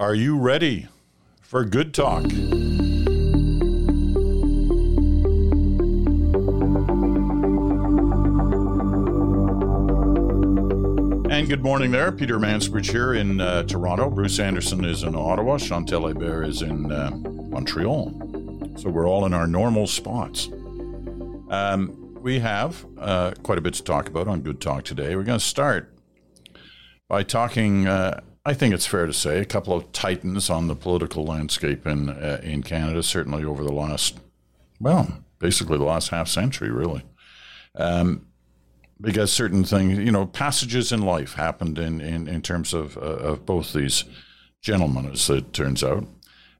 Are you ready for good talk? And good morning there. Peter Mansbridge here in uh, Toronto. Bruce Anderson is in Ottawa. Chantal Hébert is in uh, Montreal. So we're all in our normal spots. Um, we have uh, quite a bit to talk about on Good Talk today. We're going to start by talking, uh, I think it's fair to say, a couple of titans on the political landscape in, uh, in Canada, certainly over the last, well, basically the last half century, really. Um, because certain things, you know, passages in life happened in, in, in terms of, uh, of both these gentlemen, as it turns out.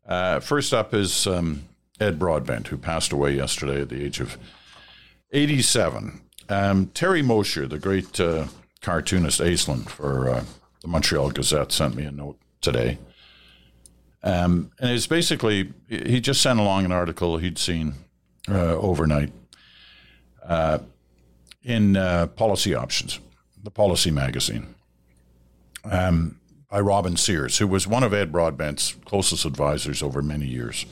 Uh, first up is um, Ed Broadbent, who passed away yesterday at the age of 87. Um, Terry Mosher, the great uh, cartoonist Aislin for uh, the Montreal Gazette, sent me a note today. Um, and it's basically, he just sent along an article he'd seen uh, overnight uh, in uh, Policy Options, the policy magazine, um, by Robin Sears, who was one of Ed Broadbent's closest advisors over many years.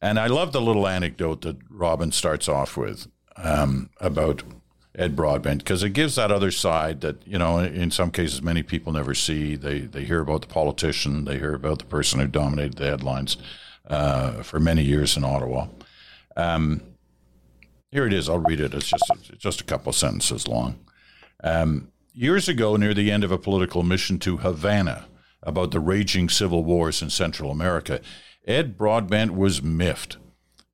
And I love the little anecdote that Robin starts off with um, about Ed Broadbent because it gives that other side that you know in some cases many people never see. They they hear about the politician, they hear about the person who dominated the headlines uh, for many years in Ottawa. Um, here it is. I'll read it. It's just it's just a couple of sentences long. Um, years ago, near the end of a political mission to Havana about the raging civil wars in Central America, Ed Broadbent was miffed.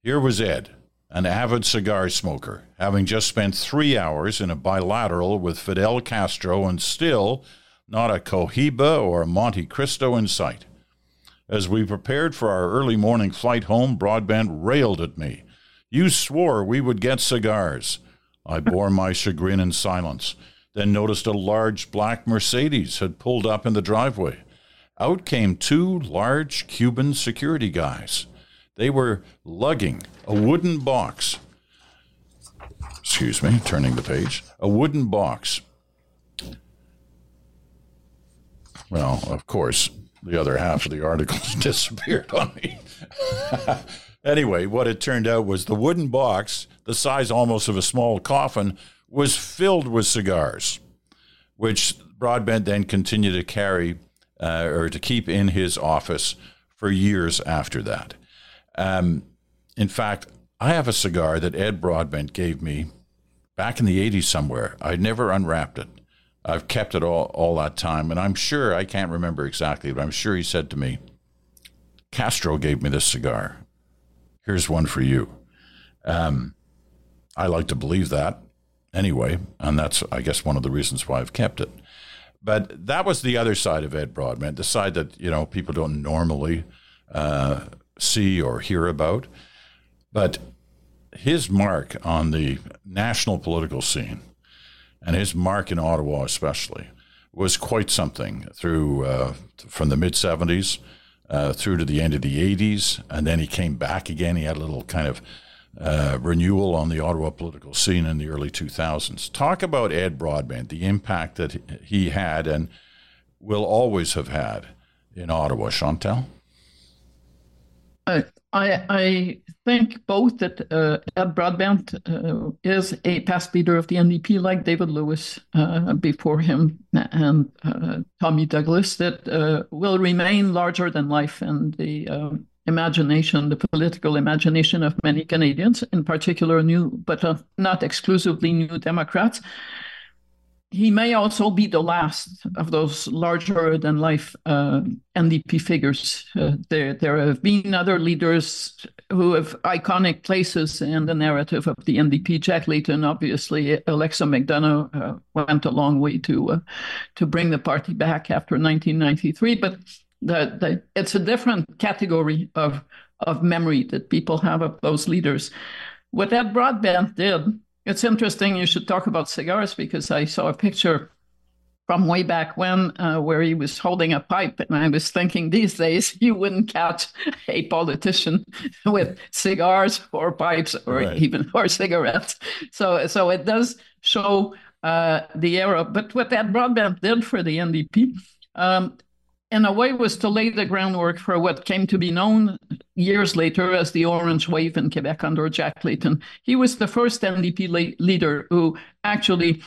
Here was Ed, an avid cigar smoker, having just spent three hours in a bilateral with Fidel Castro and still not a Cohiba or a Montecristo in sight. As we prepared for our early morning flight home, Broadbent railed at me. You swore we would get cigars. I bore my chagrin in silence, then noticed a large black Mercedes had pulled up in the driveway. Out came two large Cuban security guys. They were lugging a wooden box. Excuse me, turning the page. A wooden box. Well, of course, the other half of the article disappeared on me. anyway, what it turned out was the wooden box, the size almost of a small coffin, was filled with cigars, which Broadbent then continued to carry uh, or to keep in his office for years after that. Um, in fact, I have a cigar that Ed Broadbent gave me back in the 80s somewhere. I never unwrapped it. I've kept it all, all that time. And I'm sure, I can't remember exactly, but I'm sure he said to me, Castro gave me this cigar. Here's one for you. Um, I like to believe that anyway. And that's, I guess, one of the reasons why I've kept it. But that was the other side of Ed Broadbent, the side that, you know, people don't normally uh, see or hear about. But his mark on the national political scene, and his mark in Ottawa especially, was quite something through uh, from the mid 70s uh, through to the end of the 80s. And then he came back again. He had a little kind of uh, renewal on the Ottawa political scene in the early 2000s. Talk about Ed Broadbent, the impact that he had and will always have had in Ottawa. Chantal? I, I think both that uh, Ed Broadbent uh, is a past leader of the NDP, like David Lewis uh, before him and uh, Tommy Douglas, that uh, will remain larger than life and the um, imagination, the political imagination of many Canadians, in particular new, but uh, not exclusively new Democrats he may also be the last of those larger than life uh, NDP figures. Uh, there, there have been other leaders who have iconic places in the narrative of the NDP. Jack Layton, obviously, Alexa McDonough uh, went a long way to uh, to bring the party back after 1993. But the, the, it's a different category of of memory that people have of those leaders. What Ed Broadbent did it's interesting you should talk about cigars because I saw a picture from way back when uh, where he was holding a pipe. And I was thinking these days you wouldn't catch a politician with cigars or pipes or right. even or cigarettes. So, so it does show uh, the era. But what that Broadbent did for the NDP, um, in a way, was to lay the groundwork for what came to be known years later as the Orange Wave in Quebec under Jack Layton. He was the first NDP le- leader who actually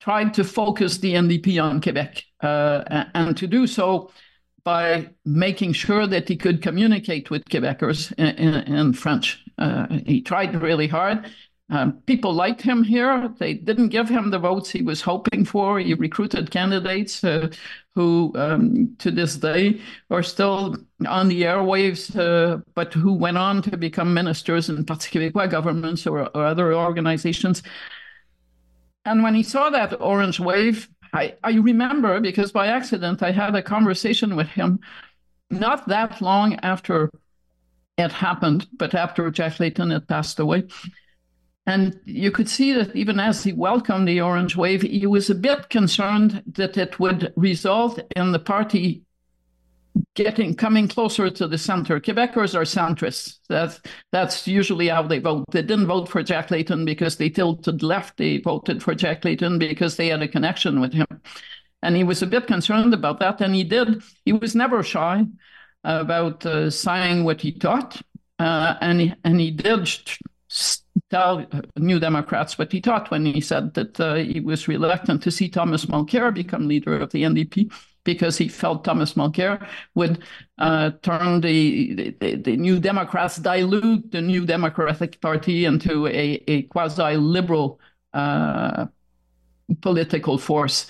tried to focus the NDP on Quebec, uh, and to do so by making sure that he could communicate with Quebecers in, in, in French. Uh, he tried really hard. Um, people liked him here. They didn't give him the votes he was hoping for. He recruited candidates uh, who, um, to this day, are still on the airwaves, uh, but who went on to become ministers in Parti Québécois governments or, or other organizations. And when he saw that orange wave, I, I remember because by accident I had a conversation with him not that long after it happened, but after Jack Layton had passed away. And you could see that even as he welcomed the orange wave, he was a bit concerned that it would result in the party getting coming closer to the center. Quebecers are centrists. That's that's usually how they vote. They didn't vote for Jack Layton because they tilted left. They voted for Jack Layton because they had a connection with him. And he was a bit concerned about that. And he did. He was never shy about uh, saying what he thought. Uh, and he, and he did tell New Democrats what he thought when he said that uh, he was reluctant to see Thomas Mulcair become leader of the NDP because he felt Thomas Mulcair would uh, turn the, the, the, New Democrats, dilute the New Democratic Party into a, a quasi liberal uh, political force.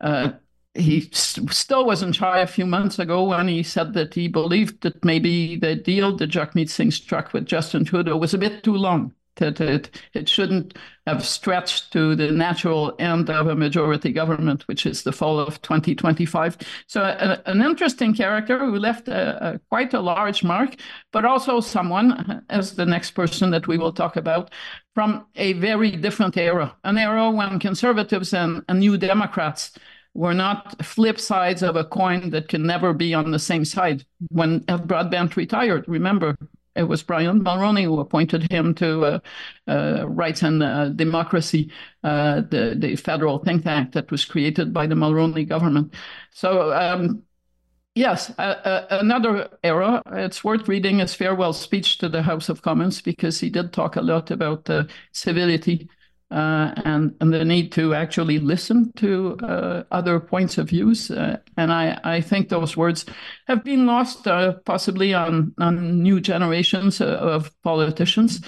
Uh, he st- still wasn't shy a few months ago when he said that he believed that maybe the deal that Jagmeet Singh struck with Justin Trudeau was a bit too long that it, it shouldn't have stretched to the natural end of a majority government, which is the fall of 2025. So, a, an interesting character who left a, a, quite a large mark, but also someone, uh, as the next person that we will talk about, from a very different era, an era when conservatives and, and new Democrats were not flip sides of a coin that can never be on the same side. When Ed Broadbent retired, remember, it was Brian Mulroney who appointed him to uh, uh, Rights and uh, Democracy, uh, the, the federal think tank that was created by the Mulroney government. So, um, yes, another era. It's worth reading his farewell speech to the House of Commons because he did talk a lot about civility uh, and and the need to actually listen to uh, other points of views. Uh, and I, I think those words have been lost uh, possibly on, on new generations uh, of politicians.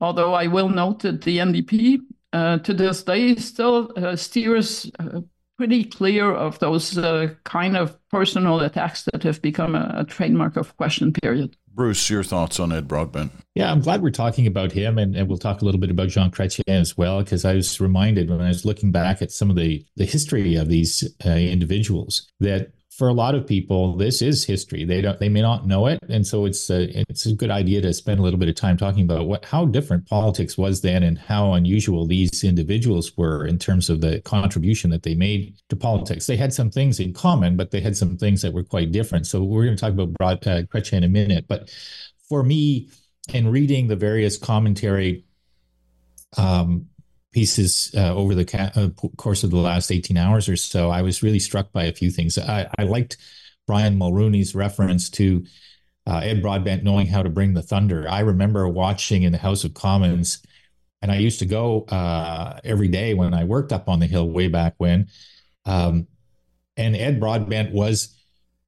Although I will note that the NDP uh, to this day still steers pretty clear of those kind of personal attacks that have become a, a trademark of question period. Bruce, your thoughts on Ed Broadbent? Yeah, I'm glad we're talking about him, and, and we'll talk a little bit about Jean Chrétien as well, because I was reminded when I was looking back at some of the the history of these uh, individuals that for a lot of people, this is history. They don't, they may not know it, and so it's a, it's a good idea to spend a little bit of time talking about what how different politics was then, and how unusual these individuals were in terms of the contribution that they made to politics. They had some things in common, but they had some things that were quite different. So we're going to talk about Broad uh, in a minute, but for me, in reading the various commentary um, pieces uh, over the ca- uh, course of the last 18 hours or so, I was really struck by a few things. I, I liked Brian Mulroney's reference to uh, Ed Broadbent knowing how to bring the thunder. I remember watching in the House of Commons, and I used to go uh, every day when I worked up on the Hill way back when. Um, and Ed Broadbent was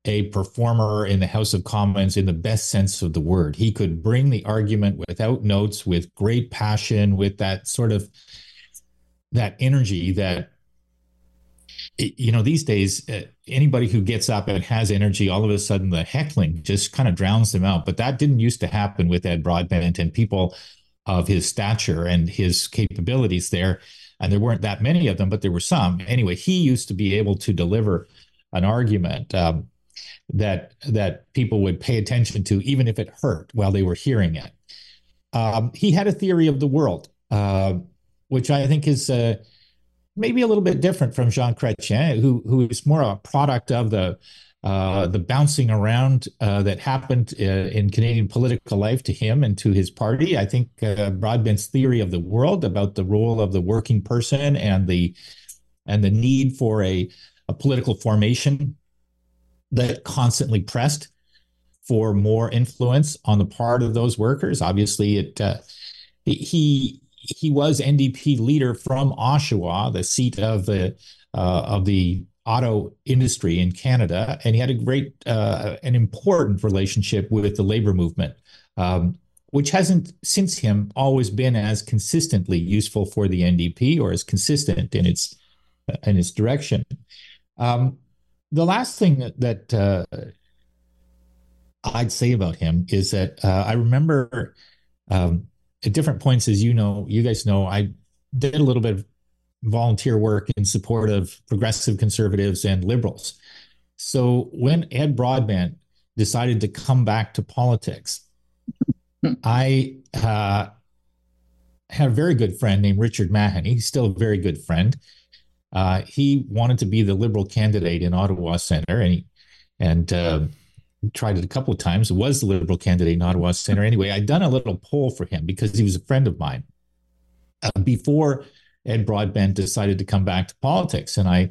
a performer in the House of Commons in the best sense of the word. He could bring the argument without notes, with great passion, with that sort of that energy that you know these days uh, anybody who gets up and has energy all of a sudden the heckling just kind of drowns them out. But that didn't used to happen with ed broadbent and people of his stature and his capabilities there. And there weren't that many of them but there were some. Anyway he used to be able to deliver an argument um, that that people would pay attention to even if it hurt while they were hearing it. Um, he had a theory of the world uh, which I think is uh, maybe a little bit different from Jean Chrétien, who who is more a product of the uh, the bouncing around uh, that happened uh, in Canadian political life to him and to his party. I think uh, Broadbent's theory of the world about the role of the working person and the and the need for a, a political formation that constantly pressed for more influence on the part of those workers. Obviously, it uh, he he was NDP leader from Oshawa, the seat of the uh, of the auto industry in Canada, and he had a great, uh, an important relationship with the labor movement, um, which hasn't since him always been as consistently useful for the NDP or as consistent in its in its direction. Um, the last thing that, that uh, I'd say about him is that uh, I remember um, at different points, as you know, you guys know, I did a little bit of volunteer work in support of progressive conservatives and liberals. So when Ed Broadbent decided to come back to politics, I uh, had a very good friend named Richard Mahoney. He's still a very good friend. Uh, he wanted to be the liberal candidate in Ottawa Centre, and he and uh, tried it a couple of times. Was the liberal candidate in Ottawa Centre. Anyway, I'd done a little poll for him because he was a friend of mine uh, before Ed Broadbent decided to come back to politics, and I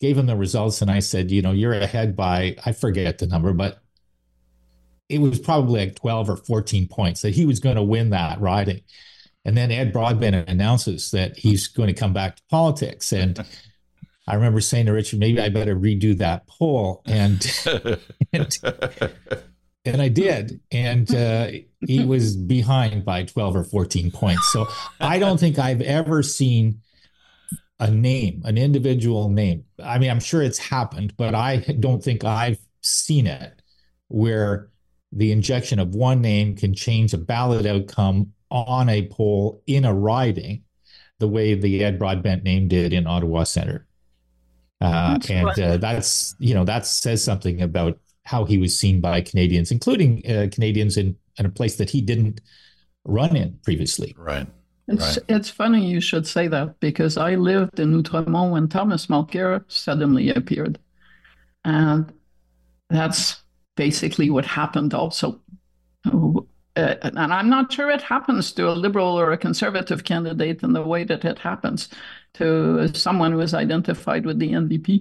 gave him the results, and I said, you know, you're ahead by I forget the number, but it was probably like 12 or 14 points that he was going to win that riding. And then Ed Broadbent announces that he's going to come back to politics. And I remember saying to Richard, maybe I better redo that poll. And and, and, I did. And uh, he was behind by 12 or 14 points. So I don't think I've ever seen a name, an individual name. I mean, I'm sure it's happened, but I don't think I've seen it where the injection of one name can change a ballot outcome on a poll in a riding the way the Ed Broadbent name did in Ottawa Centre. Uh, and uh, that's, you know, that says something about how he was seen by Canadians, including uh, Canadians in, in a place that he didn't run in previously. Right. It's, right. it's funny you should say that because I lived in Outremont when Thomas Mulcair suddenly appeared. And that's basically what happened also. Uh, and I'm not sure it happens to a liberal or a conservative candidate in the way that it happens to someone who is identified with the NDP.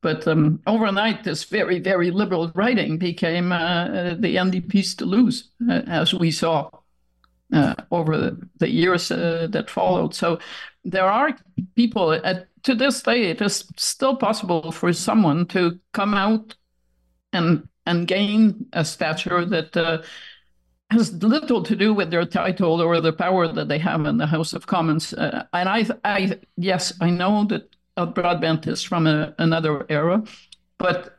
But um, overnight, this very, very liberal riding became uh, the NDP's to lose, uh, as we saw uh, over the, the years uh, that followed. So there are people, at, to this day, it is still possible for someone to come out and and gain a stature that uh, has little to do with their title or the power that they have in the House of Commons. Uh, and I, I, yes, I know that Ed Broadbent is from a, another era, but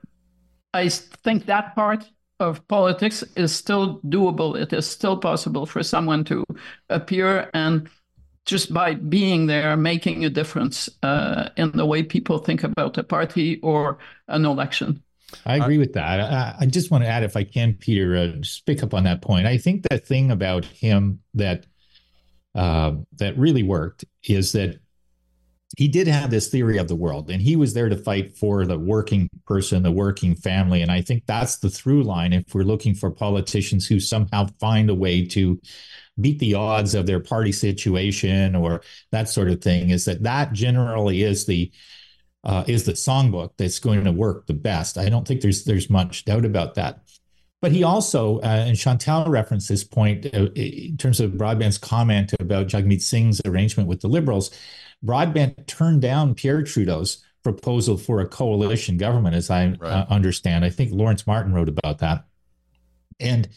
I think that part of politics is still doable. It is still possible for someone to appear and just by being there, making a difference uh, in the way people think about a party or an election. I agree with that. I, I, just want to add, if I can, Peter, uh, just pick up on that point. I think the thing about him that uh, that really worked is that he did have this theory of the world, and he was there to fight for the working person, the working family, and I think that's the through line. If we're looking for politicians who somehow find a way to beat the odds of their party situation or that sort of thing, is that that generally is the uh, is the songbook that's going to work the best. I don't think there's there's much doubt about that. But he also, uh, and Chantal referenced this point uh, in terms of Broadbent's comment about Jagmeet Singh's arrangement with the Liberals. Broadbent turned down Pierre Trudeau's proposal for a coalition government, as I right. uh, understand. I think Lawrence Martin wrote about that. And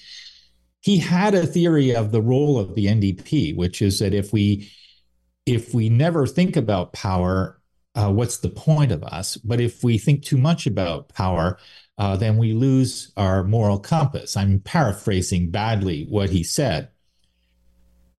he had a theory of the role of the NDP, which is that if we if we never think about power uh, what's the point of us? But if we think too much about power, uh, then we lose our moral compass. I'm paraphrasing badly what he said.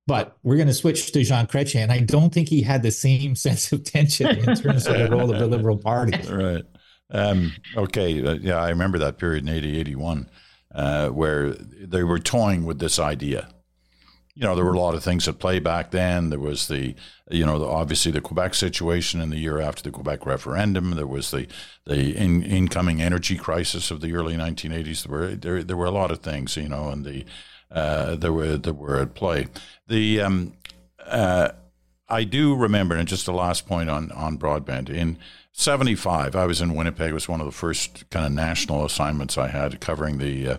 But we're going to switch to Jean Chrétien. And I don't think he had the same sense of tension in terms of the role of the Liberal Party. Right. Um, okay. Uh, yeah, I remember that period in 80, 81, uh, where they were toying with this idea you know, there were a lot of things at play back then. There was the, you know, the, obviously the Quebec situation in the year after the Quebec referendum. There was the the in, incoming energy crisis of the early 1980s. There were there, there were a lot of things, you know, and the uh, there were that were at play. The um, uh, I do remember, and just the last point on, on Broadbent, in 75, I was in Winnipeg. It was one of the first kind of national assignments I had covering the, uh,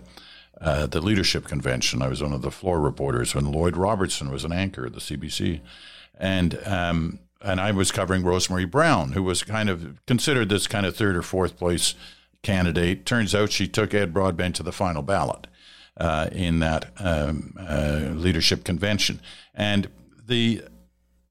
uh, the leadership convention. I was one of the floor reporters when Lloyd Robertson was an anchor at the CBC. And, um, and I was covering Rosemary Brown, who was kind of considered this kind of third or fourth place candidate. Turns out she took Ed Broadbent to the final ballot uh, in that um, uh, leadership convention. And the,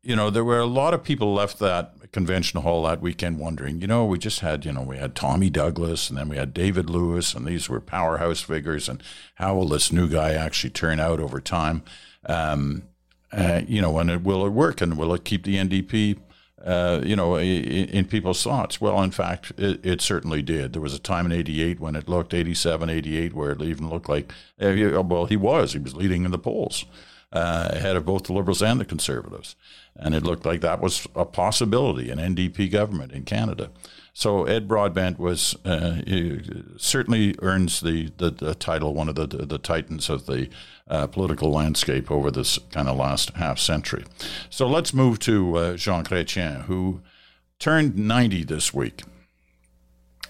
you know, there were a lot of people left that convention hall that weekend wondering, you know, we just had, you know, we had Tommy Douglas and then we had David Lewis, and these were powerhouse figures. And how will this new guy actually turn out over time? Um, uh, you know, and it, will it work and will it keep the NDP? Uh, you know, in, in, people's thoughts. Well, in fact, it, it, certainly did. There was a time in 88 when it looked 87, 88, where it even looked like, uh, well, he was. He was leading in the polls uh, ahead of both the Liberals and the Conservatives. And it looked like that was a possibility, an NDP government in Canada. So Ed Broadbent was uh, certainly earns the, the, the, title one of the, the, titans of the uh, political landscape over this kind of last half century. So let's move to uh, Jean Chrétien, who turned 90 this week.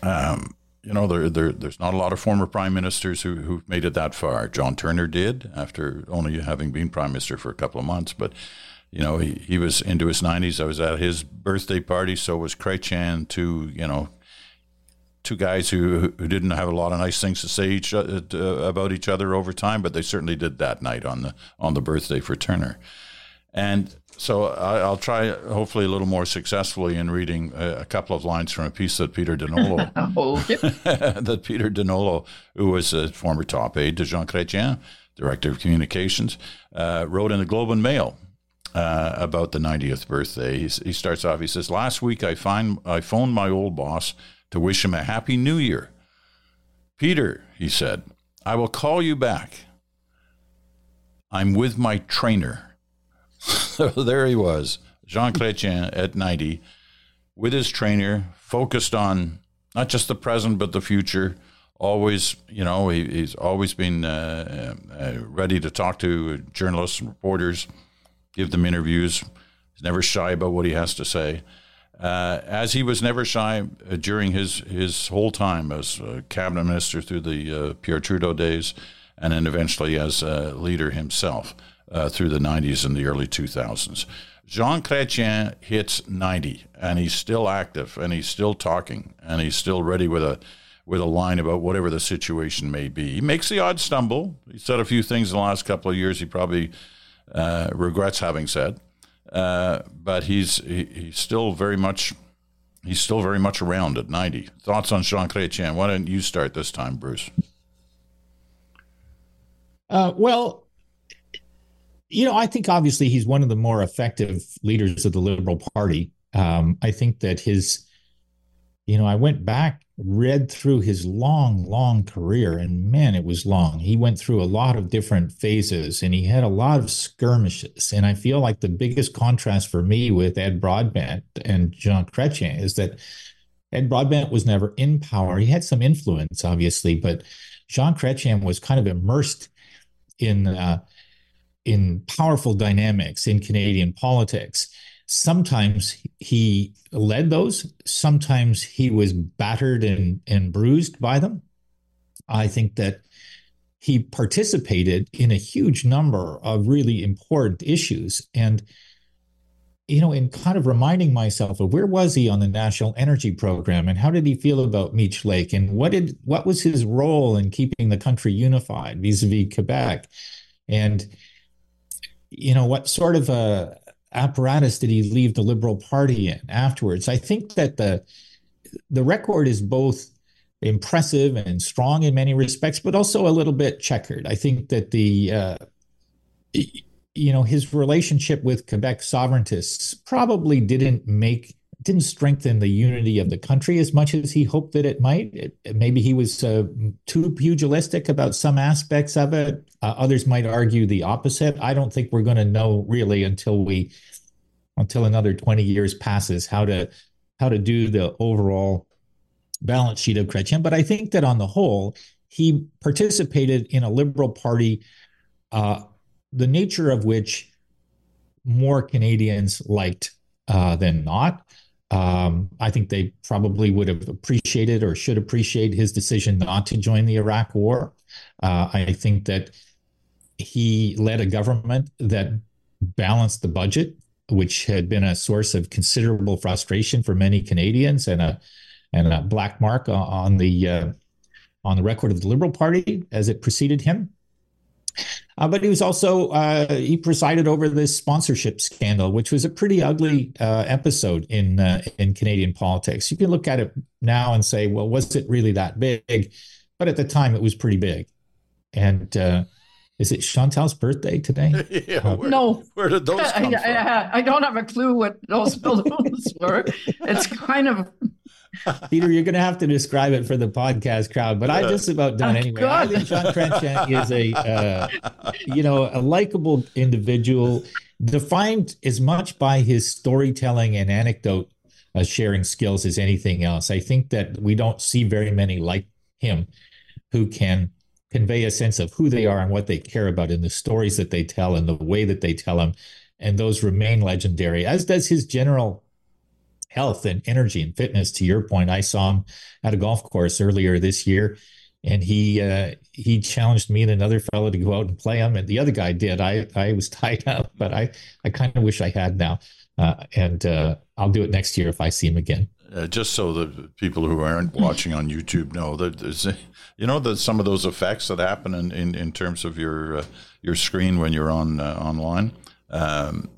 Um, you know, there, there, there's not a lot of former prime ministers who, who've made it that far. John Turner did after only having been prime minister for a couple of months, but you know, he, he was into his 90s. I was at his birthday party, so was Chrétien, two, you know, two guys who, who didn't have a lot of nice things to say each, uh, about each other over time, but they certainly did that night on the on the birthday for Turner. And so I, will try, hopefully, a little more successfully in reading a, a, couple of lines from a piece that Peter Donolo, oh, that Peter Donolo, who was a former top aide to Jean Chrétien, director of communications, uh, wrote in the Globe and Mail uh, about the 90th birthday. He's, he starts off. He says, "Last week I find I phoned my old boss to wish him a happy New Year. Peter," he said, "I will call you back. I'm with my trainer." so there he was, Jean Chrétien at 90, with his trainer, focused on not just the present but the future. Always, you know, he, he's always been uh, uh, ready to talk to journalists and reporters, give them interviews. He's never shy about what he has to say. Uh, as he was never shy uh, during his, his whole time as cabinet minister through the uh, Pierre Trudeau days, and then eventually as a leader himself uh, through the 90s and the early 2000s. Jean Chrétien hits 90 and he's still active and he's still talking and he's still ready with a with a line about whatever the situation may be. He makes the odd stumble. He said a few things in the last couple of years he probably uh, regrets having said, uh, but he's he, he's still very much he's still very much around at 90. Thoughts on Jean Chrétien? Why don't you start this time, Bruce? Uh, well, you know, I think obviously he's one of the more effective leaders of the Liberal Party. Um, I think that his, you know, I went back, read through his long, long career, and man, it was long. He went through a lot of different phases and he had a lot of skirmishes. And I feel like the biggest contrast for me with Ed Broadbent and Jean Chrétien is that Ed Broadbent was never in power. He had some influence, obviously, but Jean Chrétien was kind of immersed in uh, in powerful dynamics in Canadian politics. Sometimes he led those, sometimes he was battered and, and bruised by them. I think that he participated in a huge number of really important issues. And, you know, in kind of reminding myself of where was he on the national energy program and how did he feel about Meech Lake and what did what was his role in keeping the country unified vis-a-vis Quebec? And you know, what sort of a apparatus did he leave the Liberal Party in afterwards? I think that the the record is both impressive and strong in many respects, but also a little bit checkered. I think that the uh, you know his relationship with Quebec sovereigntists probably didn't make didn't strengthen the unity of the country as much as he hoped that it might. It, maybe he was uh, too pugilistic about some aspects of it. Uh, others might argue the opposite. I don't think we're going to know really until we until another 20 years passes how to how to do the overall balance sheet of Chrétien. But I think that on the whole, he participated in a liberal party, uh, the nature of which more Canadians liked uh, than not. Um, I think they probably would have appreciated or should appreciate his decision not to join the Iraq War. Uh, I think that he led a government that balanced the budget, which had been a source of considerable frustration for many Canadians and a and a black mark on the uh, on the record of the Liberal Party as it preceded him. Uh, but he was also uh, he presided over this sponsorship scandal, which was a pretty ugly uh, episode in uh, in Canadian politics. You can look at it now and say, well, was it really that big? But at the time, it was pretty big. And uh, is it Chantal's birthday today? yeah, uh, where, no. Where did those come I, from? I, I, don't have a clue what those balloons were. It's kind of Peter, you're going to have to describe it for the podcast crowd, but I just about done anyway. I think Jean Chrétien is a, uh, you know, a likable individual, defined as much by his storytelling and anecdote uh, sharing skills as anything else. I think that we don't see very many like him who can convey a sense of who they are and what they care about in the stories that they tell and the way that they tell them. And those remain legendary, as does his general health and energy and fitness. To your point, I saw him at a golf course earlier this year, and he uh, he challenged me and another fellow to go out and play him, and the other guy did. I I was tied up, but I I kind of wish I had now, uh, and uh, I'll do it next year if I see him again. Uh, just so the people who aren't watching on YouTube know that there's, you know, that some of those effects that happen in, in, in terms of your uh, your screen when you're on uh, online. Um,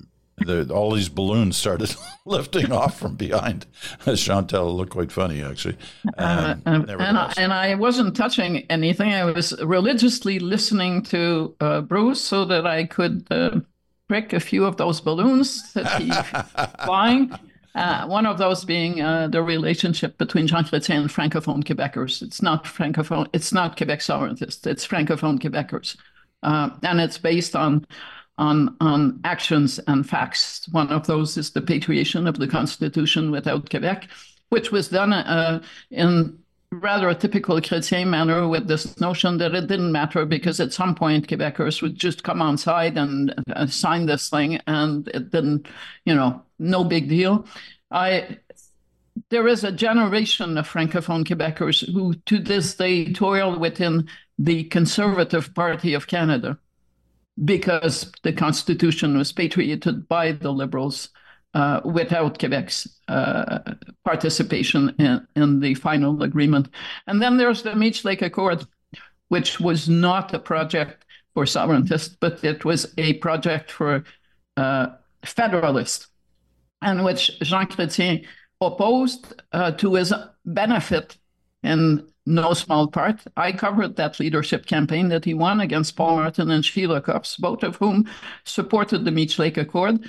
the, all these balloons started lifting off from behind. Chantal looked quite funny, actually. Um, uh, and, I, and I wasn't touching anything. I was religiously listening to uh, Bruce so that I could uh, prick a few of those balloons that he flying. Uh, one of those being uh, the relationship between Jean Chrétien and Francophone Quebecers. It's not Francophone, it's not Quebec sovereigntists, it's Francophone Quebecers. Uh, and it's based on on, on actions and facts. One of those is the patriation of the Constitution without Quebec, which was done uh, in rather a typical Chrétien manner with this notion that it didn't matter because at some point Quebecers would just come on side and uh, sign this thing and it didn't, you know, no big deal. I there is a generation of francophone Quebecers who to this day toil within the Conservative Party of Canada because the Constitution was patriated by the Liberals uh, without Quebec's uh, participation in, in, the final agreement. And then there's the Meech Lake Accord, which was not a project for sovereigntists, but it was a project for uh, federalists, and which Jean Chrétien opposed uh, to his benefit in no small part. I covered that leadership campaign that he won against Paul Martin and Sheila Copps, both of whom supported the Meech Lake Accord.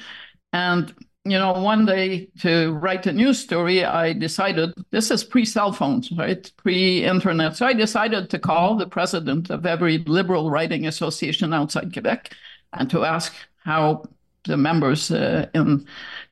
And, you know, one day to write a news story, I decided this is pre cell phones, right? Pre internet. So I decided to call the president of every liberal riding association outside Quebec and to ask how the members uh, in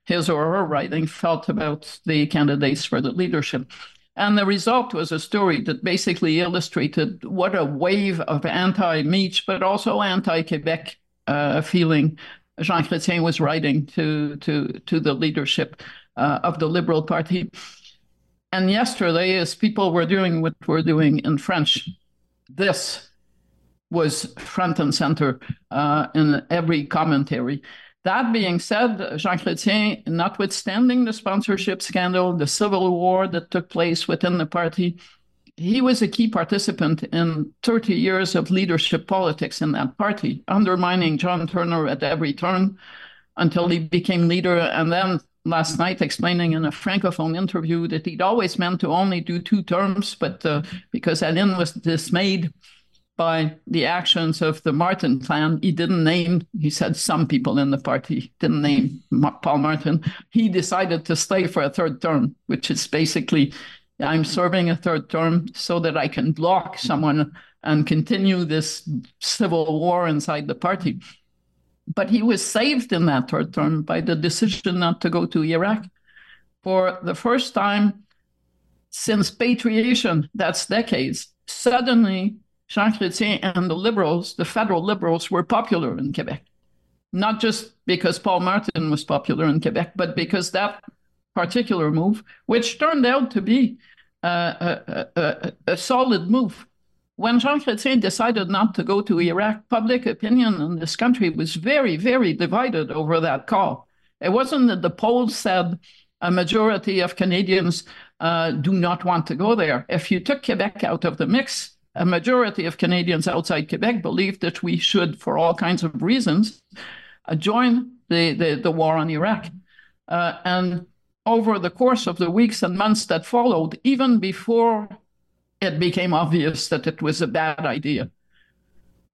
his or her riding felt about the candidates for the leadership. And the result was a story that basically illustrated what a wave of anti Meech, but also anti Quebec uh, feeling Jean Chrétien was writing to, to, to the leadership uh, of the Liberal Party. And yesterday, as people were doing what we're doing in French, this was front and center uh, in every commentary. That being said, Jean Chrétien, notwithstanding the sponsorship scandal, the civil war that took place within the party, he was a key participant in 30 years of leadership politics in that party, undermining John Turner at every turn until he became leader. And then last night, explaining in a francophone interview that he'd always meant to only do two terms, but uh, because Aline was dismayed by the actions of the Martin clan. He didn't name, he said some people in the party, didn't name Paul Martin. He decided to stay for a third term, which is basically I'm serving a third term so that I can block someone and continue this civil war inside the party. But he was saved in that third term by the decision not to go to Iraq. For the first time since patriation, that's decades, suddenly Jean Chrétien and the liberals, the federal liberals, were popular in Quebec. not just because Paul Martin was popular in Quebec, but because that particular move, which turned out to be uh, a, a, a, solid move. When Jean Chrétien decided not to go to Iraq, public opinion in this country was very, very divided over that call. It wasn't that the polls said a majority of Canadians uh, do not want to go there. If you took Quebec out of the mix, a majority of Canadians outside Quebec believed that we should, for all kinds of reasons, uh, join the, the, the, war on Iraq. Uh, and over the course of the weeks and months that followed, even before it became obvious that it was a bad idea,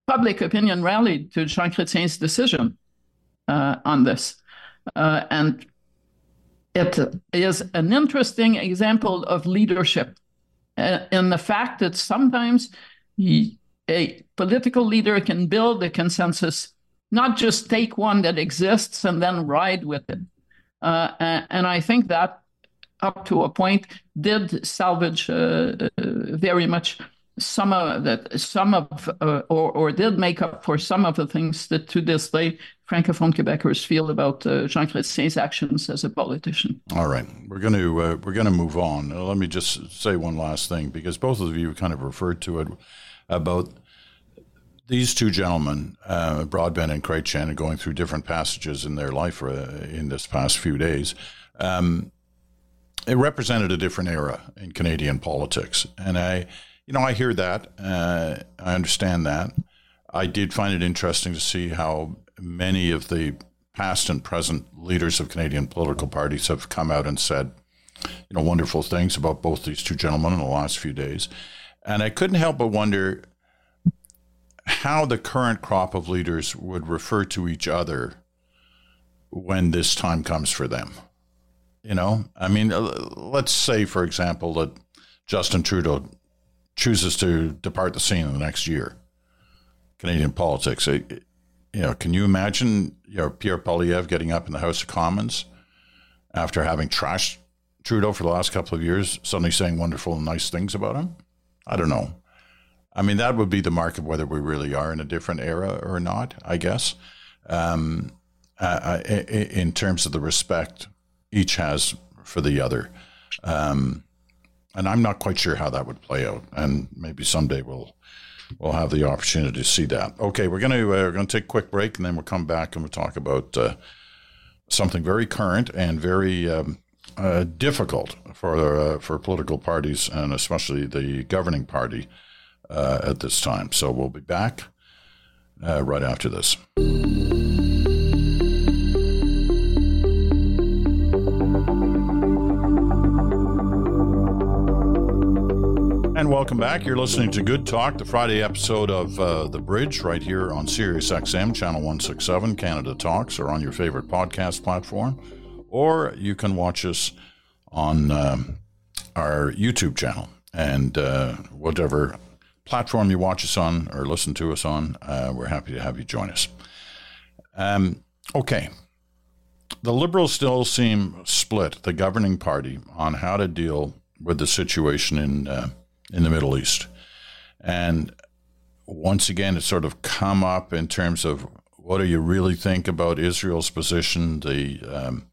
public opinion rallied to Jean Chrétien's decision uh, on this. Uh, and it is an interesting example of leadership uh, in the fact that sometimes he, a political leader can build a consensus, not just take one that exists and then ride with it. Uh, and I think that up to a point did salvage uh, uh very much some of that some of uh, or, or did make up for some of the things that to this day francophone quebecers feel about uh, jean chrétien's actions as a politician. All right. We're going to uh, we're going to move on. Let me just say one last thing because both of you kind of referred to it about these two gentlemen, uh, Broadbent and Chrétien, going through different passages in their life uh, in this past few days. Um, it represented a different era in Canadian politics, and I, you know, I hear that. Uh, I understand that. I did find it interesting to see how many of the past and present leaders of Canadian political parties have come out and said, you know, wonderful things about both these two gentlemen in the last few days. And I couldn't help but wonder how the current crop of leaders would refer to each other when this time comes for them. You know, I mean, uh, let's say, for example, that Justin Trudeau chooses to depart the scene in the next year. Canadian politics. You know, can you imagine you know Pierre Poilievre getting up in the House of Commons after having trashed Trudeau for the last couple of years, suddenly saying wonderful and nice things about him? I don't know. I mean, that would be the mark of whether we really are in a different era or not, I guess, um, uh in terms of the respect each has for the other. Um, and I'm not quite sure how that would play out. And maybe someday we'll we'll have the opportunity to see that. Okay, we're to uh, we're to take a quick break, and then we'll come back and we'll talk about uh, something very current and very um, uh, difficult for uh, for political parties and especially the governing party uh, at this time. So we'll be back uh, right after this. And welcome back. You're listening to Good Talk, the Friday episode of uh, The Bridge, right here on Sirius XM, Channel 167, Canada Talks, or on your favorite podcast platform. Or you can watch us on um, our YouTube channel and uh, whatever platform you watch us on or listen to us on, uh, we're happy to have you join us. Um, okay. The Liberals still seem split, the governing party, on how to deal with the situation in uh, in the Middle East. And once again, it's sort of come up in terms of what do you really think about Israel's position, the um,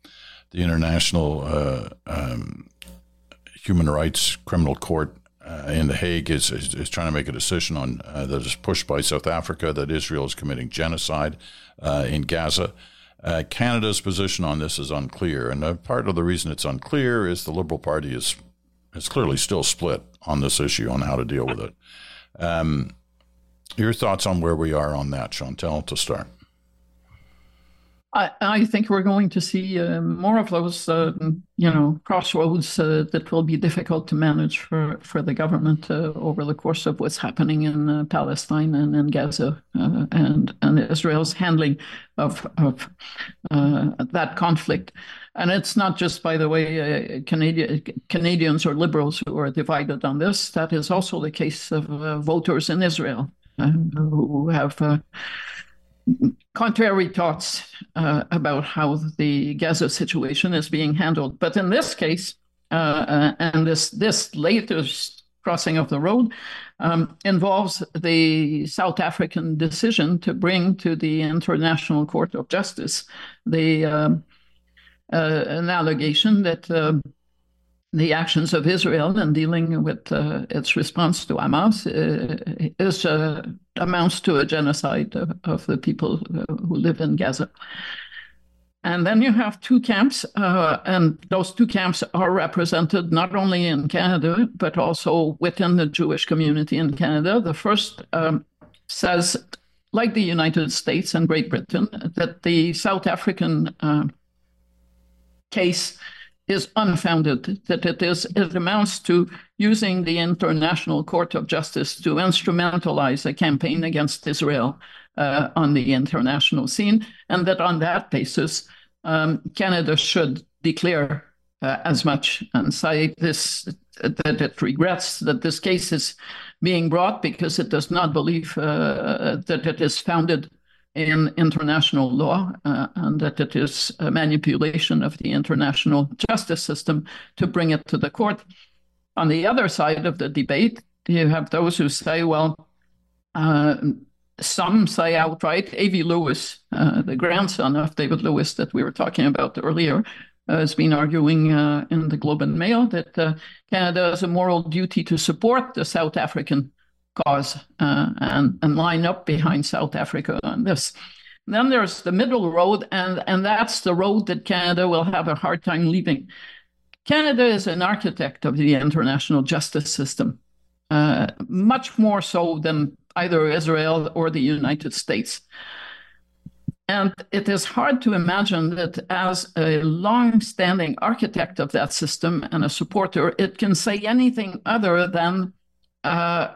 the International uh, um, Human Rights Criminal Court uh, in The Hague is, is, is, trying to make a decision on uh, that is pushed by South Africa that Israel is committing genocide uh, in Gaza. Uh, Canada's position on this is unclear, and part of the reason it's unclear is the Liberal Party is is clearly still split on this issue on how to deal with it. Um, your thoughts on where we are on that, Chantal, to start? I, I think we're going to see uh, more of those, uh, you know, crossroads uh, that will be difficult to manage for, for the government uh, over the course of what's happening in uh, Palestine and in Gaza uh, and and Israel's handling of of that conflict. And it's not just, by the way, Canadian, Canadians or liberals who are divided on this. That is also the case of voters in Israel who have contrary thoughts uh, about how the Gaza situation is being handled. But in this case, uh, uh, and this this latest crossing of the road, um, involves the South African decision to bring to the International Court of Justice the um, uh, an allegation that uh, the actions of Israel in dealing with uh, its response to Hamas uh, is uh, amounts to a genocide of, of the people uh, who live in Gaza. And then you have two camps, and those two camps are represented not only in Canada, but also within the Jewish community in Canada. The first um, says, like the United States and Great Britain, that the South African uh, case is unfounded, that it is it amounts to using the International Court of Justice to instrumentalize a campaign against Israel uh, on the international scene, and that on that basis, um, Canada should declare uh, as much and say this that it regrets that this case is being brought because it does not believe uh, that it is founded in international law uh, and that it is a manipulation of the international justice system to bring it to the court. On the other side of the debate, you have those who say, well, uh, some say outright, Avi Lewis, uh, the grandson of David Lewis that we were talking about earlier, uh, has been arguing uh, in the Globe and Mail that uh, Canada has a moral duty to support the South African cause uh, and, and line up behind South Africa on this. then there's the middle road, and, and that's the road that Canada will have a hard time leaving. Canada is an architect of the international justice system, uh, much more so than either Israel or the United States. And it is hard to imagine that as a long standing architect of that system and a supporter, it can say anything other than uh,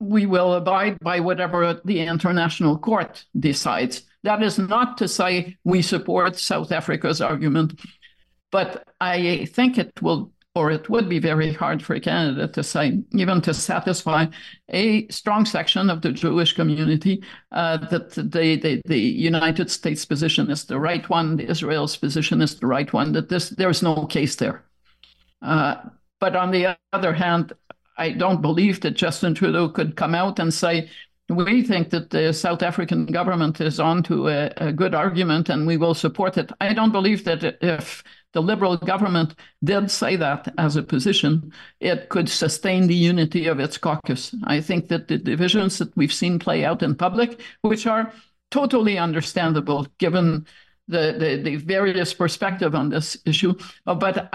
we will abide by whatever the international court decides. That is not to say we support South Africa's argument, but I think it will, or it would be very hard for Canada to say, even to satisfy a strong section of the Jewish community, uh, that the, the, the United States position is the right one, Israel's position is the right one, that this, there's no case there. Uh, but on the other hand, I don't believe that Justin Trudeau could come out and say, we think that the South African government is onto a, a good argument and we will support it. I don't believe that if the Liberal government did say that as a position, it could sustain the unity of its caucus. I think that the divisions that we've seen play out in public, which are totally understandable given the, the, the various perspective on this issue. Uh, but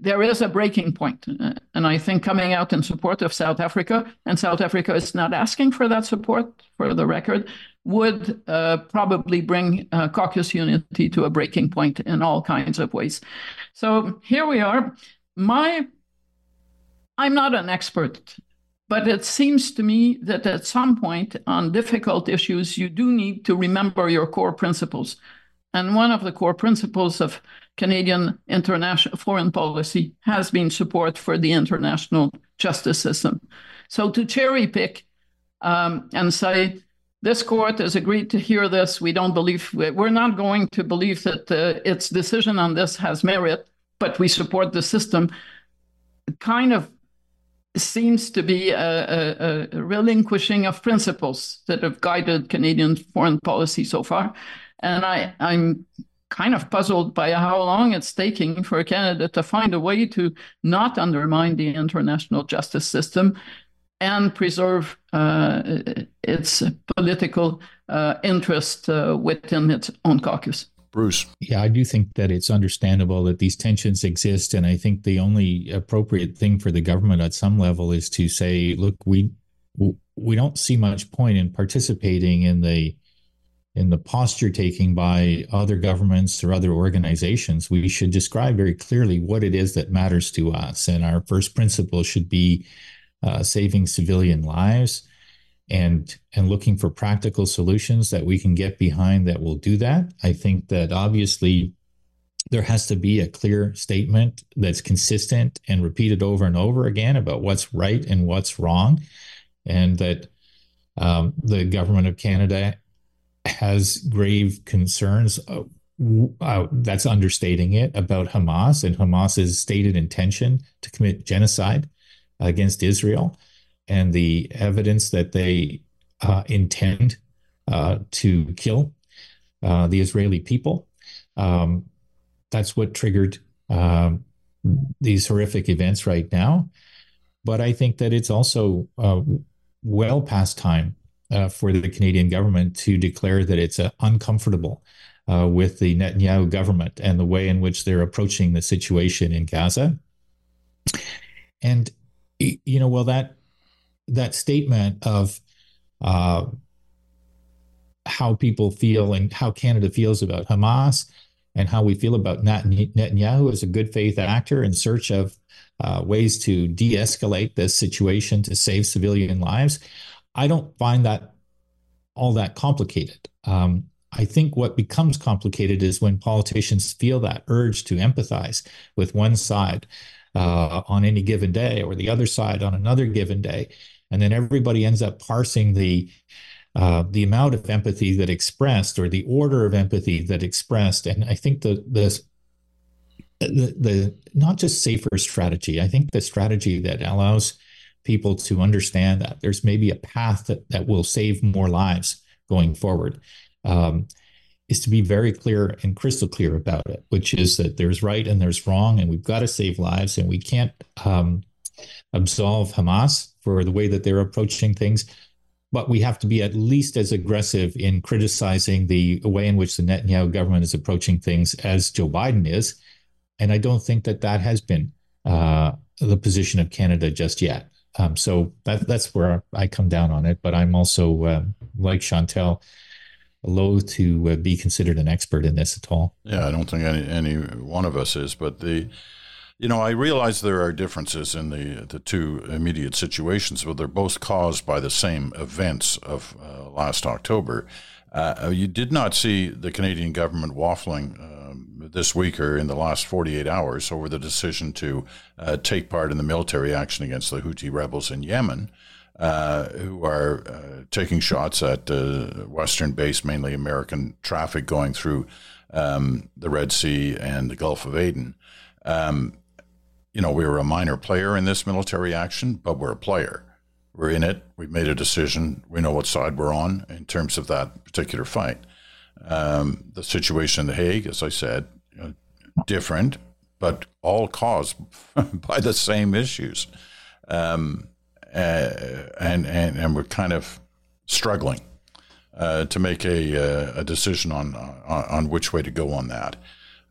there is a breaking point, uh, and I think coming out in support of South Africa, and South Africa is not asking for that support, for the record, would uh, probably bring uh, caucus unity to a breaking point in all kinds of ways. So here we are. My, I'm not an expert but it seems to me that at some point on difficult issues, you do need to remember your core principles. And one of the core principles of Canadian international foreign policy has been support for the international justice system. So to cherry pick um, and say, this court has agreed to hear this, we don't believe, we're not going to believe that uh, its decision on this has merit, but we support the system, kind of seems to be a, a, a relinquishing of principles that have guided Canadian foreign policy so far. And I, I'm kind of puzzled by how long it's taking for Canada to find a way to not undermine the international justice system and preserve uh, its political uh, interest uh, within its own caucus. Bruce. Yeah, I do think that it's understandable that these tensions exist. And I think the only appropriate thing for the government at some level is to say, look, we we don't see much point in participating in the in the posture taking by other governments or other organizations, we should describe very clearly what it is that matters to us. And our first principle should be uh, saving civilian lives and and looking for practical solutions that we can get behind that will do that. I think that obviously there has to be a clear statement that's consistent and repeated over and over again about what's right and what's wrong, and that um, the government of Canada has grave concerns. Uh, uh, that's understating it about Hamas and Hamas's stated intention to commit genocide against Israel and the evidence that they uh, intend uh, to kill uh, the Israeli people. Um, that's what triggered um, these horrific events right now. But I think that it's also uh, well past time uh, for the Canadian government to declare that it's uh, uncomfortable uh, with the Netanyahu government and the way in which they're approaching the situation in Gaza. And you know, well, that that statement of uh, how people feel and how Canada feels about Hamas and how we feel about Netanyahu as a good faith actor in search of uh, ways to de escalate this situation to save civilian lives. I don't find that all that complicated. Um, I think what becomes complicated is when politicians feel that urge to empathize with one side uh, on any given day or the other side on another given day. And then everybody ends up parsing the uh, the amount of empathy that expressed or the order of empathy that expressed. And I think the the the, the not just safer strategy. I think the strategy that allows people to understand that there's maybe a path that, that will save more lives going forward um, is to be very clear and crystal clear about it, which is that there's right and there's wrong, and we've got to save lives, and we can't um, absolve Hamas for the way that they're approaching things. But we have to be at least as aggressive in criticizing the way in which the Netanyahu government is approaching things as Joe Biden is. And I don't think that that has been uh, the position of Canada just yet. Um, so that, that's where I come down on it. But I'm also, uh, like Chantal, loath to uh, be considered an expert in this at all. Yeah, I don't think any any one of us is. But the, you know, I realize there are differences in the the two immediate situations, but they're both caused by the same events of uh, last October. Uh, you did not see the Canadian government waffling um, this week or in the last 48 hours over the decision to uh, take part in the military action against the Houthi rebels in Yemen uh, who are uh, taking shots at uh, Western based, mainly American traffic going through um, the Red Sea and the Gulf of Aden. Um, you know, we were a minor player in this military action, but we're a player. We're in it. We've made a decision. We know what side we're on in terms of that particular fight. Um, the situation in The Hague, as I said, you know, different, but all caused by the same issues. Um, uh, and, and and we're kind of struggling uh, to make a, uh, a decision on, on, on which way to go on that.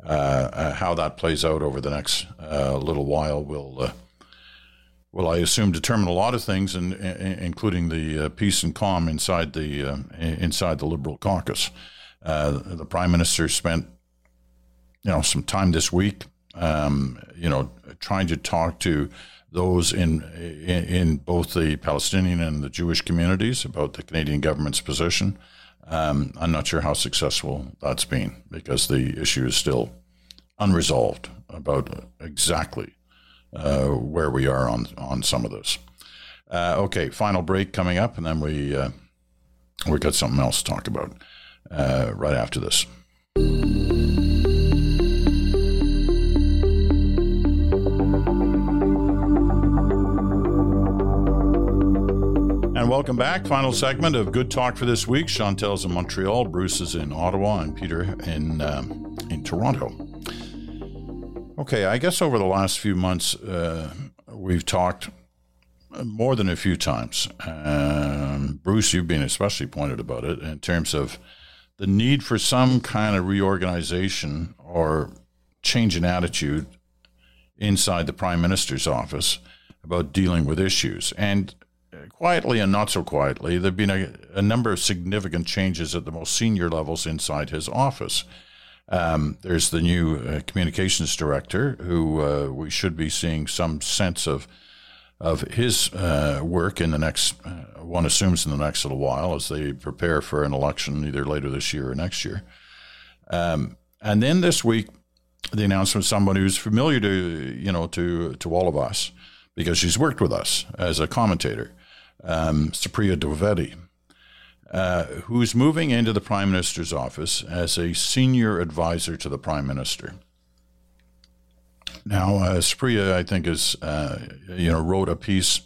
how that plays out over the next little while will will I assume determine a lot of things, in, in, including the uh, peace and calm inside the uh, inside the Liberal caucus. Uh, the Prime Minister spent, you know, some time this week, um, you know, trying to talk to those in, in, in both the Palestinian and the Jewish communities about the Canadian government's position. Um, I'm not sure how successful that's been because the issue is still unresolved about exactly uh, where we are on on some of this. Uh, okay, final break coming up, and then we uh, we got something else to talk about uh, right after this. And welcome back. Final segment of Good Talk for this week. Chantal's in Montreal, Bruce is in Ottawa, and Peter in um, in Toronto. Okay, I guess over the last few months, uh, we've talked more than a few times. Um, Bruce, you've been especially pointed about it in terms of the need for some kind of reorganization or change in attitude inside the Prime Minister's office about dealing with issues. And quietly and not so quietly, there have been a, a, number of significant changes at the most senior levels inside his office. Um, there's the new uh, communications director, who uh, we should be seeing some sense of of his uh, work in the next, uh, one assumes in the next little while, as they prepare for an election either later this year or next year. Um, and then this week, the announcement of someone who's familiar to you know to to all of us because she's worked with us as a commentator um, Supriya Dwivedi, uh, who's moving into the Prime Minister's office as a senior advisor to the Prime Minister. Now, uh, I think, is uh, you know wrote a piece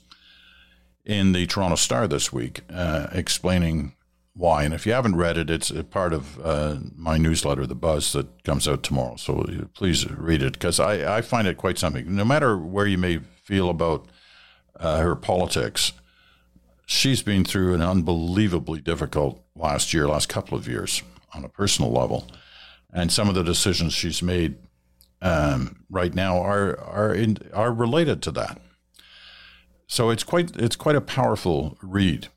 in the Toronto Star this week uh, explaining why. And if you haven't read it, it's part of uh, my newsletter, The Buzz, that comes out tomorrow. So please read it because I, I find it quite something. No matter where you may feel about uh, her politics, she's been through an unbelievably difficult last year, last couple of years on a personal level. And some of the decisions she's made um, right now are are in, are related to that. So it's quite it's quite a powerful read.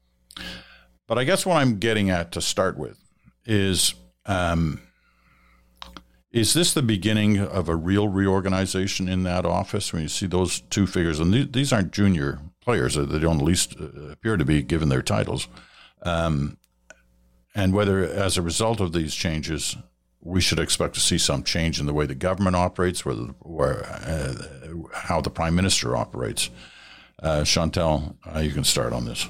But I guess what I'm getting at to start with is um, is this the beginning of a real reorganization in that office when you see those two figures? And th- these aren't junior players; they don't at least uh, appear to be given their titles. Um, and whether, as a result of these changes, we should expect to see some change in the way the government operates, whether, where, uh, how the prime minister operates. Uh, Chantal, uh, you can start on this.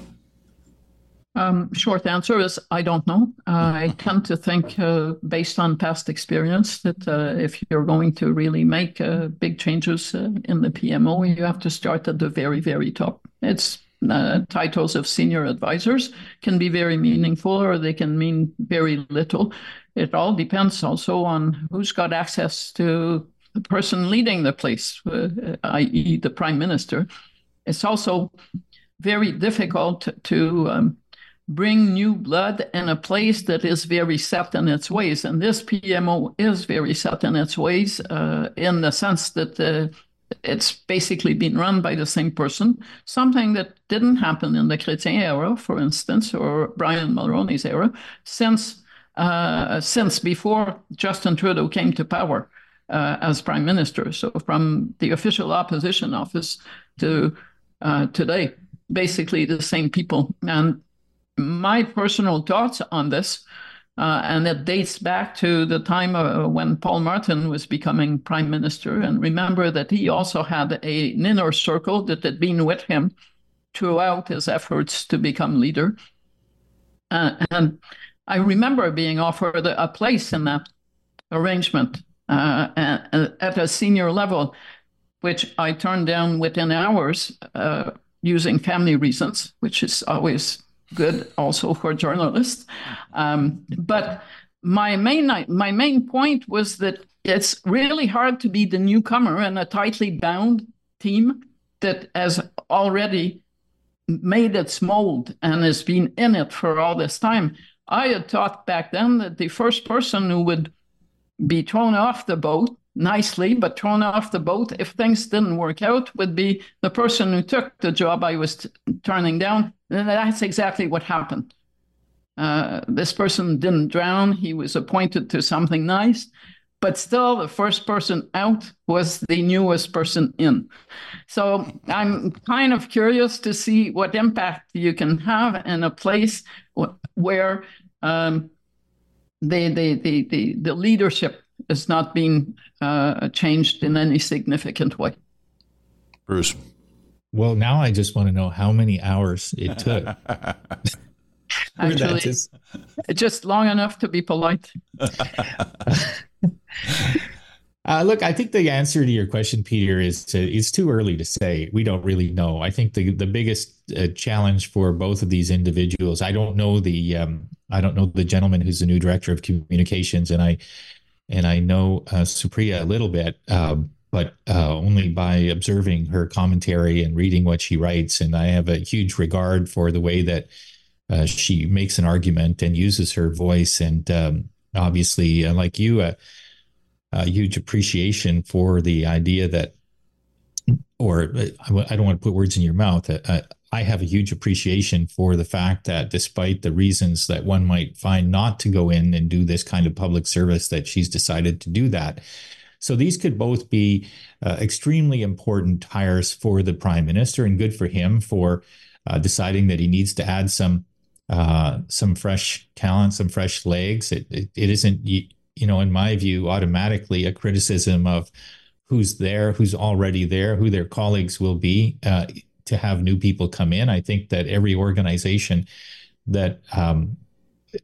Um, short answer is I don't know. Uh, I tend to think, uh, based on past experience, that if you're going to really make big changes in the PMO, you have to start at the very, very top. It's uh, titles of senior advisors can be very meaningful, or they can mean very little. It all depends also on who's got access to the person leading the place, i.e., the prime minister. It's also very difficult to um, bring new blood in a place that is very set in its ways. And this PMO is very set in its ways uh, in the sense that uh, it's basically been run by the same person, something that didn't happen in the Chrétien era, for instance, or Brian Mulroney's era, since, uh, since before Justin Trudeau came to power. Uh, as prime minister, so from the official opposition office to uh, today, basically the same people. And my personal thoughts on this, uh, and it dates back to the time uh, when Paul Martin was becoming prime minister. And remember that he also had a, an inner circle that had been with him throughout his efforts to become leader. Uh, and I remember being offered a place in that arrangement uh, at a senior level, which I turned down within hours uh, using family reasons, which is always good also for journalists. Um, but my main my main point was that it's really hard to be the newcomer in a tightly bound team that has already made its mold and has been in it for all this time. I had thought back then that the first person who would be thrown off the boat nicely, but thrown off the boat if things didn't work out would be the person who took the job I was t- turning down. And that's exactly what happened. Uh, this person didn't drown. He was appointed to something nice, but still, the first person out was the newest person in. So I'm kind of curious to see what impact you can have in a place where um, the, the, the, the, the leadership is not been uh, changed in any significant way. Bruce. Well, now I just want to know how many hours it took. Actually, just... just long enough to be polite. Uh, look, I think the answer to your question, Peter, is to, it's too early to say. We don't really know. I think the the biggest uh, challenge for both of these individuals. I don't know the um, I don't know the gentleman who's the new director of communications, and I and I know uh, Supriya a little bit, uh, but uh, only by observing her commentary and reading what she writes. And I have a huge regard for the way that uh, she makes an argument and uses her voice. And um, obviously, uh, like you, uh, a huge appreciation for the idea that, or I don't want to put words in your mouth. I have a huge appreciation for the fact that despite the reasons that one might find not to go in and do this kind of public service, that she's decided to do that. So these could both be uh, extremely important hires for the prime minister, and good for him for uh, deciding that he needs to add some uh, some fresh talent, some fresh legs. It, it, it isn't, you know, in my view, automatically a criticism of who's there, who's already there, who their colleagues will be. To have new people come in. I think that every organization that um,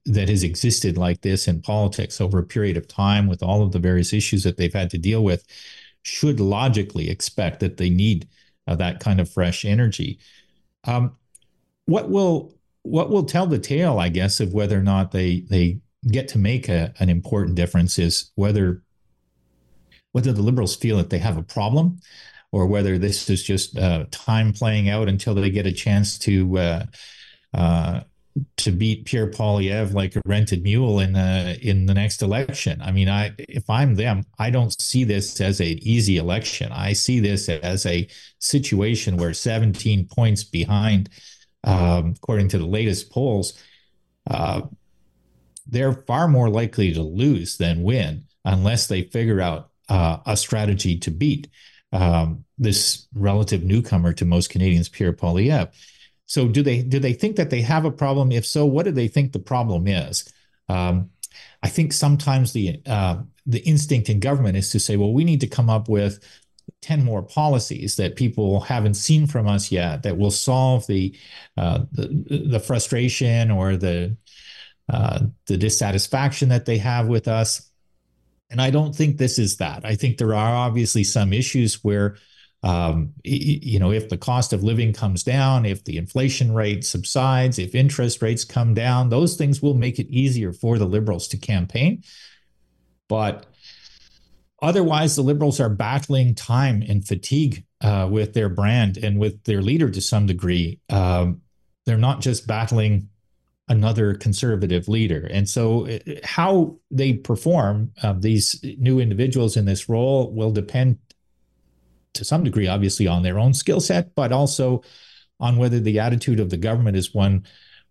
that has existed like this in politics over a period of time, with all of the various issues that they've had to deal with, should logically expect that they need uh, that kind of fresh energy. Um, what will what will tell the tale, I guess, of whether or not they they get to make a, an important difference is whether whether the liberals feel that they have a problem or whether this is just uh, time playing out until they get a chance to uh, uh, to beat Pierre Poilievre like a rented mule in the in the next election. I mean, I if I'm them, I don't see this as an easy election. I see this as a situation where 17 points behind, um, according to the latest polls, uh, they're far more likely to lose than win unless they figure out uh, a strategy to beat um, this relative newcomer to most Canadians, Pierre Poilievre. So, do they do they think that they have a problem? If so, what do they think the problem is? Um, I think sometimes the uh, the instinct in government is to say, well, we need to come up with 10 more policies that people haven't seen from us yet that will solve the uh, the, the, frustration or the uh, the dissatisfaction that they have with us. And I don't think this is that. I think there are obviously some issues where, um, you know, if the cost of living comes down, if the inflation rate subsides, if interest rates come down, those things will make it easier for the liberals to campaign. But otherwise, the liberals are battling time and fatigue uh, with their brand and with their leader to some degree. Um, they're not just battling another conservative leader. And so, uh, how they perform uh, these new individuals in this role will depend to some degree, obviously, on their own skill set, but also on whether the attitude of the government is one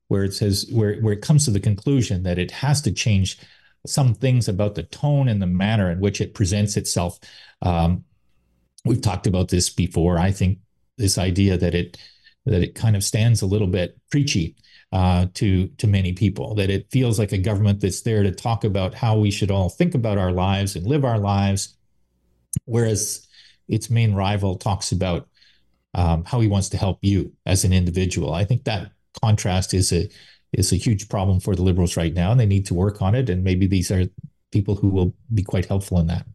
where it says where where it comes to the conclusion that it has to change some things about the tone and the manner in which it presents itself. Um, we've talked about this before. I think this idea that it that it kind of stands a little bit preachy uh, to to many people. That it feels like a government that's there to talk about how we should all think about our lives and live our lives, whereas its main rival talks about um, how he wants to help you as an individual. I think that contrast is a is a huge problem for the liberals right now, and they need to work on it. And maybe these are people who will be quite helpful in that.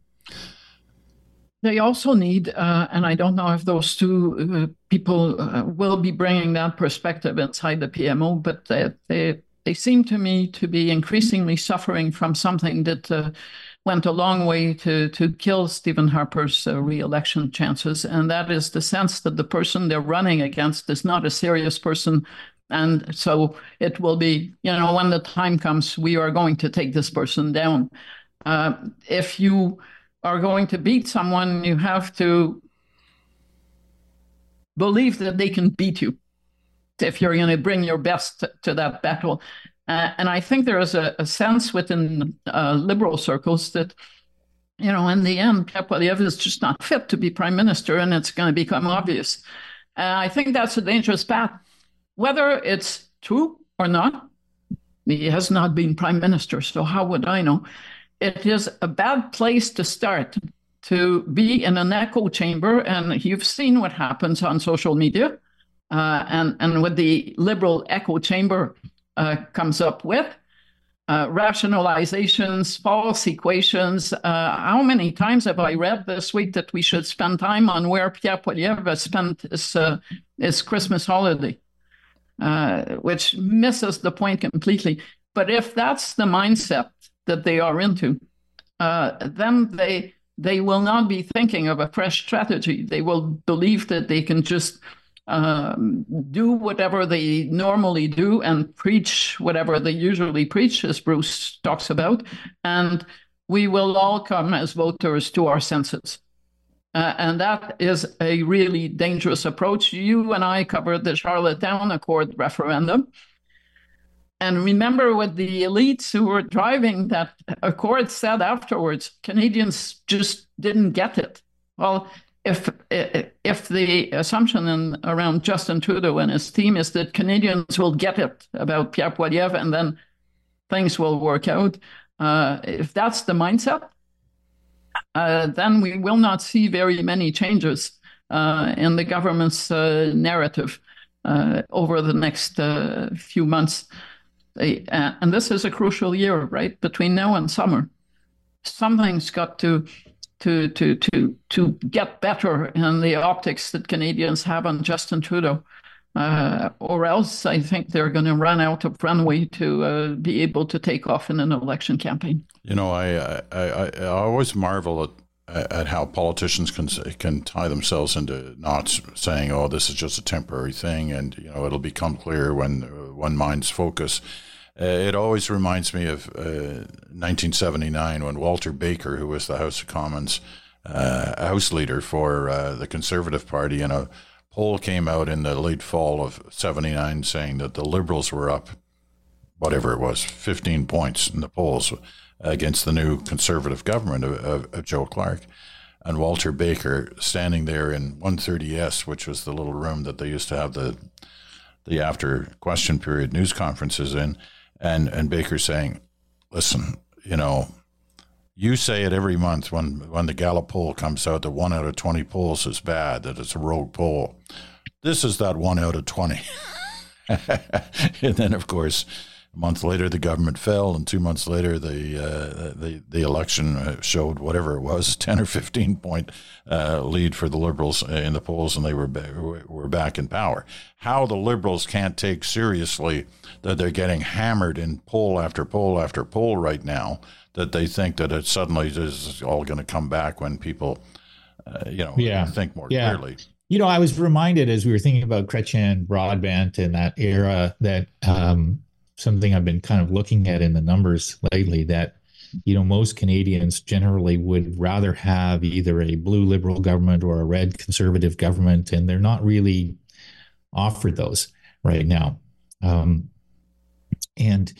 They also need, uh, and I don't know if those two uh, people uh, will be bringing that perspective inside the PMO, but they, they, they seem to me to be increasingly suffering from something that uh, went a long way to, to kill Stephen Harper's uh, re-election chances, and that is the sense that the person they're running against is not a serious person. And so it will be, you know, when the time comes, we are going to take this person down. Uh, if you are going to beat someone, you have to believe that they can beat you if you're going to bring your best to, that battle. Uh, and I think there is a, a sense within uh, liberal circles that, you know, in the end, Poilievre is just not fit to be prime minister, and it's going to become obvious. Uh, I think that's a dangerous path. Whether it's true or not, he has not been prime minister, so how would I know? It is a bad place to start to be in an echo chamber. And you've seen what happens on social media uh, and, and what the liberal echo chamber uh, comes up with. Uh, rationalizations, false equations. Uh, how many times have I read this week that we should spend time on where Pierre Poilievre spent his, uh, his Christmas holiday, uh, which misses the point completely. But if that's the mindset that they are into, uh, then they they will not be thinking of a fresh strategy. They will believe that they can just um, do whatever they normally do and preach whatever they usually preach, as Bruce talks about, and we will all come as voters to our senses. Uh, and that is a really dangerous approach. You and I covered the Charlottetown Accord referendum. And remember what the elites who were driving that accord said afterwards Canadians just didn't get it. Well, if if the assumption in, around Justin Trudeau and his team is that Canadians will get it about Pierre Poilievre and then things will work out, uh, if that's the mindset, uh, then we will not see very many changes uh, in the government's uh, narrative uh, over the next uh, few months. Uh, and this is a crucial year, right? Between now and summer, something's got to to to to to get better in the optics that Canadians have on Justin Trudeau. Uh, or else I think they're going to run out of runway to uh, be able to take off in an election campaign. You know, I I, I, I always marvel at at how politicians can can tie themselves into knots, saying, "Oh, this is just a temporary thing," and you know it'll become clear when one mind's focus. Uh, it always reminds me of uh, 1979 when Walter Baker, who was the House of Commons uh, House leader for uh, the Conservative Party, in a poll came out in the late fall of 79 saying that the Liberals were up, whatever it was, 15 points in the polls against the new Conservative government of, of, of Joe Clark. And Walter Baker standing there in 130S, which was the little room that they used to have the the after question period news conferences in, and and Baker saying, "Listen, you know, you say it every month when when the Gallup poll comes out that one out of twenty polls is bad, that it's a rogue poll. This is that one out of twenty. and then, of course, a month later, the government fell, and two months later, the uh, the the election showed whatever it was, ten or fifteen point uh, lead for the Liberals in the polls, and they were were back in power. How the Liberals can't take seriously that they're getting hammered in poll after poll after poll right now, that they think that it suddenly is all going to come back when people, uh, you know, yeah. think more yeah. clearly. You know, I was reminded as we were thinking about Chrétien Broadbent in that era that. Um, something I've been kind of looking at in the numbers lately that you know most Canadians generally would rather have either a blue liberal government or a red conservative government, and they're not really offered those right now. Um, and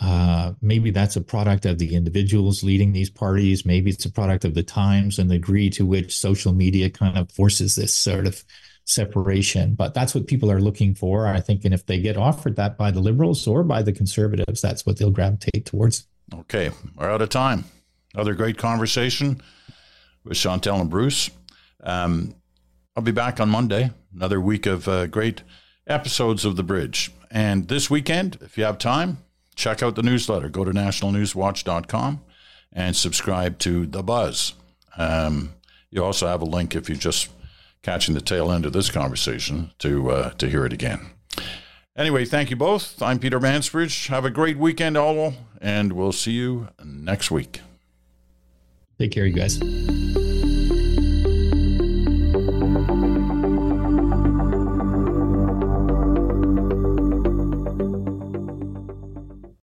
uh, maybe that's a product of the individuals leading these parties. Maybe it's a product of the times and the degree to which social media kind of forces this sort of separation. But that's what people are looking for, I think. And if they get offered that by the liberals or by the conservatives, that's what they'll gravitate towards. Okay, we're out of time. Another great conversation with Chantal and Bruce. Um, I'll be back on Monday. Another week of uh, great episodes of The Bridge. And this weekend, if you have time, check out the newsletter. Go to nationalnewswatch.com and subscribe to The Buzz. Um, you also have a link if you just catching the tail end of this conversation to uh, to hear it again. Anyway, thank you both. I'm Peter Mansbridge. Have a great weekend, all, and we'll see you next week. Take care, you guys.